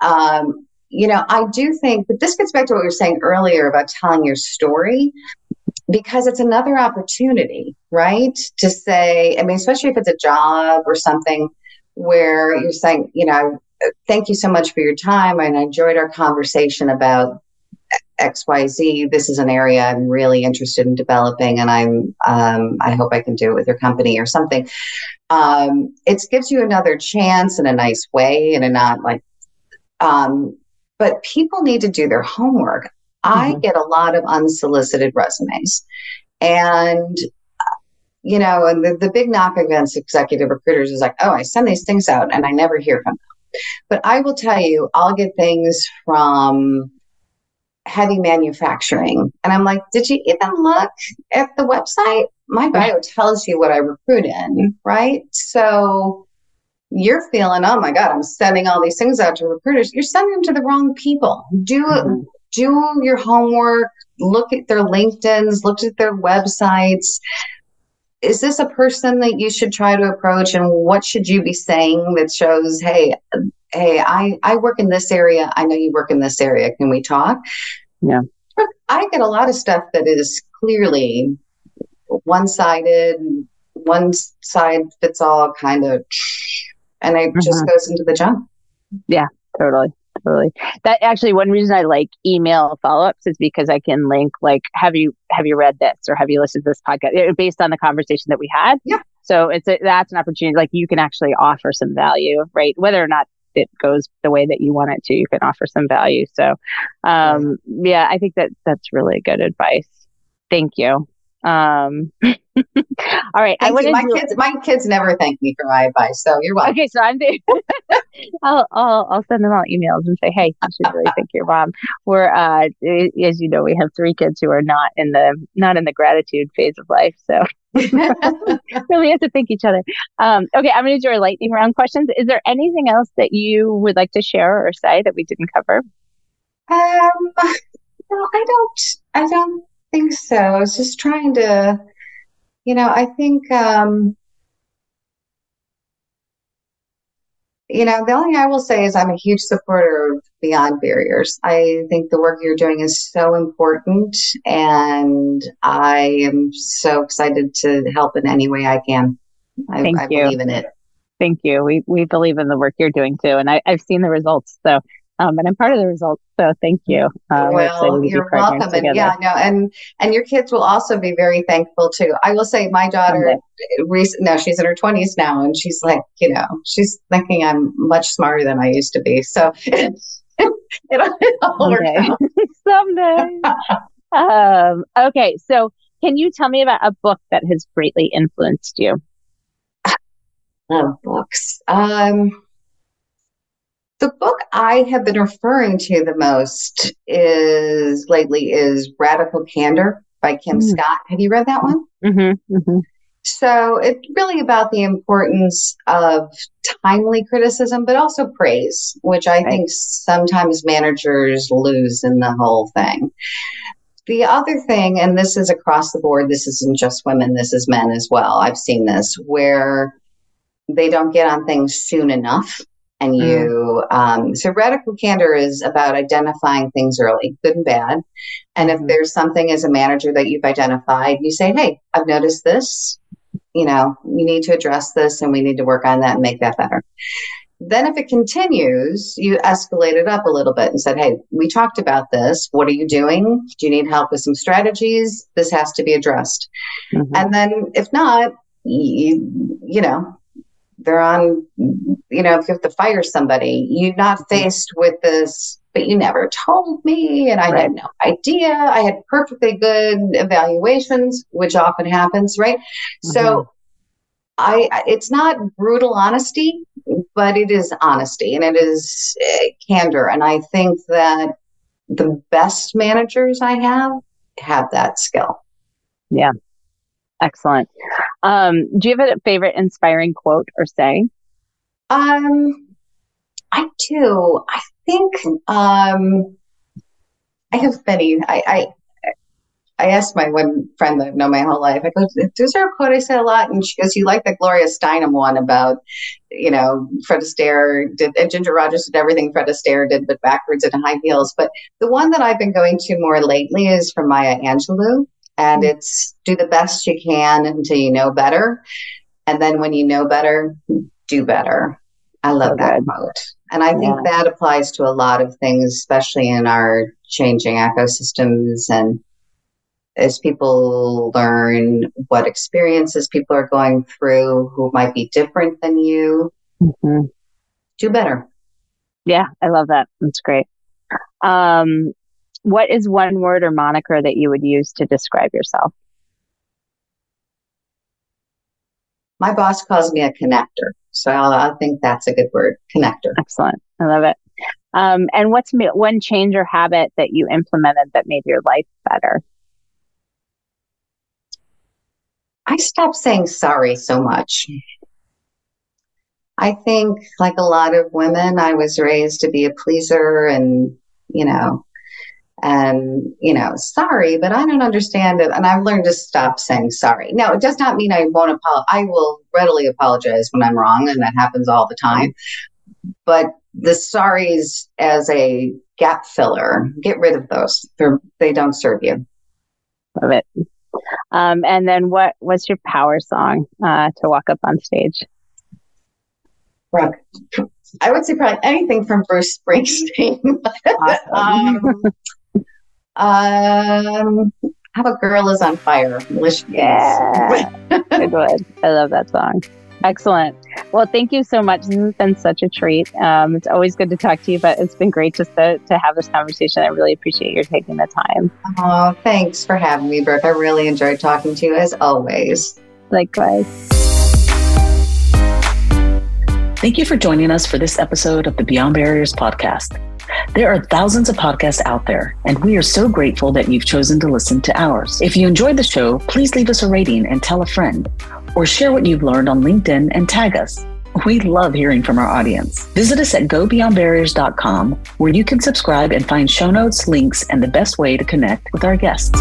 um, you know, I do think, but this gets back to what you were saying earlier about telling your story because it's another opportunity, right? To say, I mean, especially if it's a job or something where you're saying, you know, thank you so much for your time. And I enjoyed our conversation about XYZ. This is an area I'm really interested in developing, and I'm um, I hope I can do it with your company or something. Um, it gives you another chance in a nice way, and a not like. Um, but people need to do their homework. Mm-hmm. I get a lot of unsolicited resumes, and you know, and the, the big knock against executive recruiters is like, oh, I send these things out and I never hear from them. But I will tell you, I'll get things from heavy manufacturing. And I'm like, did you even look at the website? My bio tells you what I recruit in, right? So you're feeling, oh my God, I'm sending all these things out to recruiters. You're sending them to the wrong people. Do mm-hmm. do your homework, look at their LinkedIn's, look at their websites. Is this a person that you should try to approach and what should you be saying that shows, hey, hey, I, I work in this area. I know you work in this area. Can we talk? Yeah. I get a lot of stuff that is clearly one sided, one side fits all kind of, and it mm-hmm. just goes into the junk. Yeah, totally. Totally. That actually one reason I like email follow-ups is because I can link like have you have you read this or have you listened to this podcast based on the conversation that we had. Yeah. So it's a, that's an opportunity like you can actually offer some value, right? Whether or not it goes the way that you want it to, you can offer some value. So, um, yeah, I think that that's really good advice. Thank you. Um, all right. Thank I my do... kids, my kids never thank me for my advice. So you're welcome. Okay. So I'm the, I'll, I'll, I'll send them all emails and say, Hey, you should really thank your mom. We're, uh, as you know, we have three kids who are not in the, not in the gratitude phase of life. So really have to thank each other. Um, okay. I'm going to do our lightning round questions. Is there anything else that you would like to share or say that we didn't cover? Um, no, I don't, I don't think so. I was just trying to, you know, I think, um, you know, the only thing I will say is I'm a huge supporter of Beyond Barriers. I think the work you're doing is so important, and I am so excited to help in any way I can. I, Thank I you. believe in it. Thank you. We we believe in the work you're doing too, and I, I've seen the results. So um, and I'm part of the results. So thank you. Uh, well, you're welcome. And yeah, no, and and your kids will also be very thankful too. I will say, my daughter, recent, no, she's in her 20s now, and she's like, you know, she's thinking I'm much smarter than I used to be. So it, it all work out. Someday. um, okay, so can you tell me about a book that has greatly influenced you? Oh, books. Um, the book I have been referring to the most is lately is Radical Candor by Kim mm Scott. Have you read that one? Mm-hmm, mm-hmm. So it's really about the importance of timely criticism, but also praise, which I right. think sometimes managers lose in the whole thing. The other thing, and this is across the board, this isn't just women, this is men as well. I've seen this where they don't get on things soon enough and mm. you um, so radical candor is about identifying things early good and bad. And if mm. there's something as a manager that you've identified you say hey i've noticed this. You know you need to address this and we need to work on that and make that better. Then if it continues you escalate it up a little bit and said hey we talked about this. What are you doing? Do you need help with some strategies? This has to be addressed. Mm-hmm. and then if not you, you know they're on, you know, if you have to fire somebody, you're not mm-hmm. faced with this, but you never told me, and I right. had no idea. I had perfectly good evaluations, which often happens, right? Mm-hmm. So I, it's not brutal honesty, but it is honesty and it is uh, candor. And I think that the best managers I have have that skill. Yeah. Excellent. Um, do you have a favorite inspiring quote or say? Um, I do. I think um, I have many. I, I I asked my one friend that I've known my whole life, I go, is there a quote I say a lot? And she goes, you like the Gloria Steinem one about, you know, Fred Astaire did, and Ginger Rogers did everything Fred Astaire did, but backwards in high heels. But the one that I've been going to more lately is from Maya Angelou. And mm-hmm. it's do the best you can until you know better. And then when you know better, do better. I love so that quote. And I think that applies to a lot of things, especially in our changing ecosystems and as people learn what experiences people are going through who might be different than you, mm-hmm. do better. Yeah, I love that. That's great. Um, what is one word or moniker that you would use to describe yourself? My boss calls me a connector. So I think that's a good word, connector. Excellent. I love it. Um, and what's one change or habit that you implemented that made your life better? I stopped saying sorry so much. I think, like a lot of women, I was raised to be a pleaser and, you know, and, you know, sorry, but I don't understand it. And I've learned to stop saying sorry. Now, it does not mean I won't apologize. I will readily apologize when I'm wrong, and that happens all the time. But the sorries as a gap filler, get rid of those. They're, they don't serve you. Love it. Um, and then what what's your power song uh, to walk up on stage? I would say probably anything from Bruce Springsteen. Um, um, how about "Girl Is on Fire"? Yeah, good one. I love that song. Excellent. Well, thank you so much. This has been such a treat. Um, it's always good to talk to you, but it's been great just to, to have this conversation. I really appreciate your taking the time. Oh, thanks for having me, Brooke. I really enjoyed talking to you as always. Likewise. Thank you for joining us for this episode of the Beyond Barriers podcast. There are thousands of podcasts out there, and we are so grateful that you've chosen to listen to ours. If you enjoyed the show, please leave us a rating and tell a friend or share what you've learned on LinkedIn and tag us. We love hearing from our audience. Visit us at gobeyondbarriers.com where you can subscribe and find show notes, links, and the best way to connect with our guests.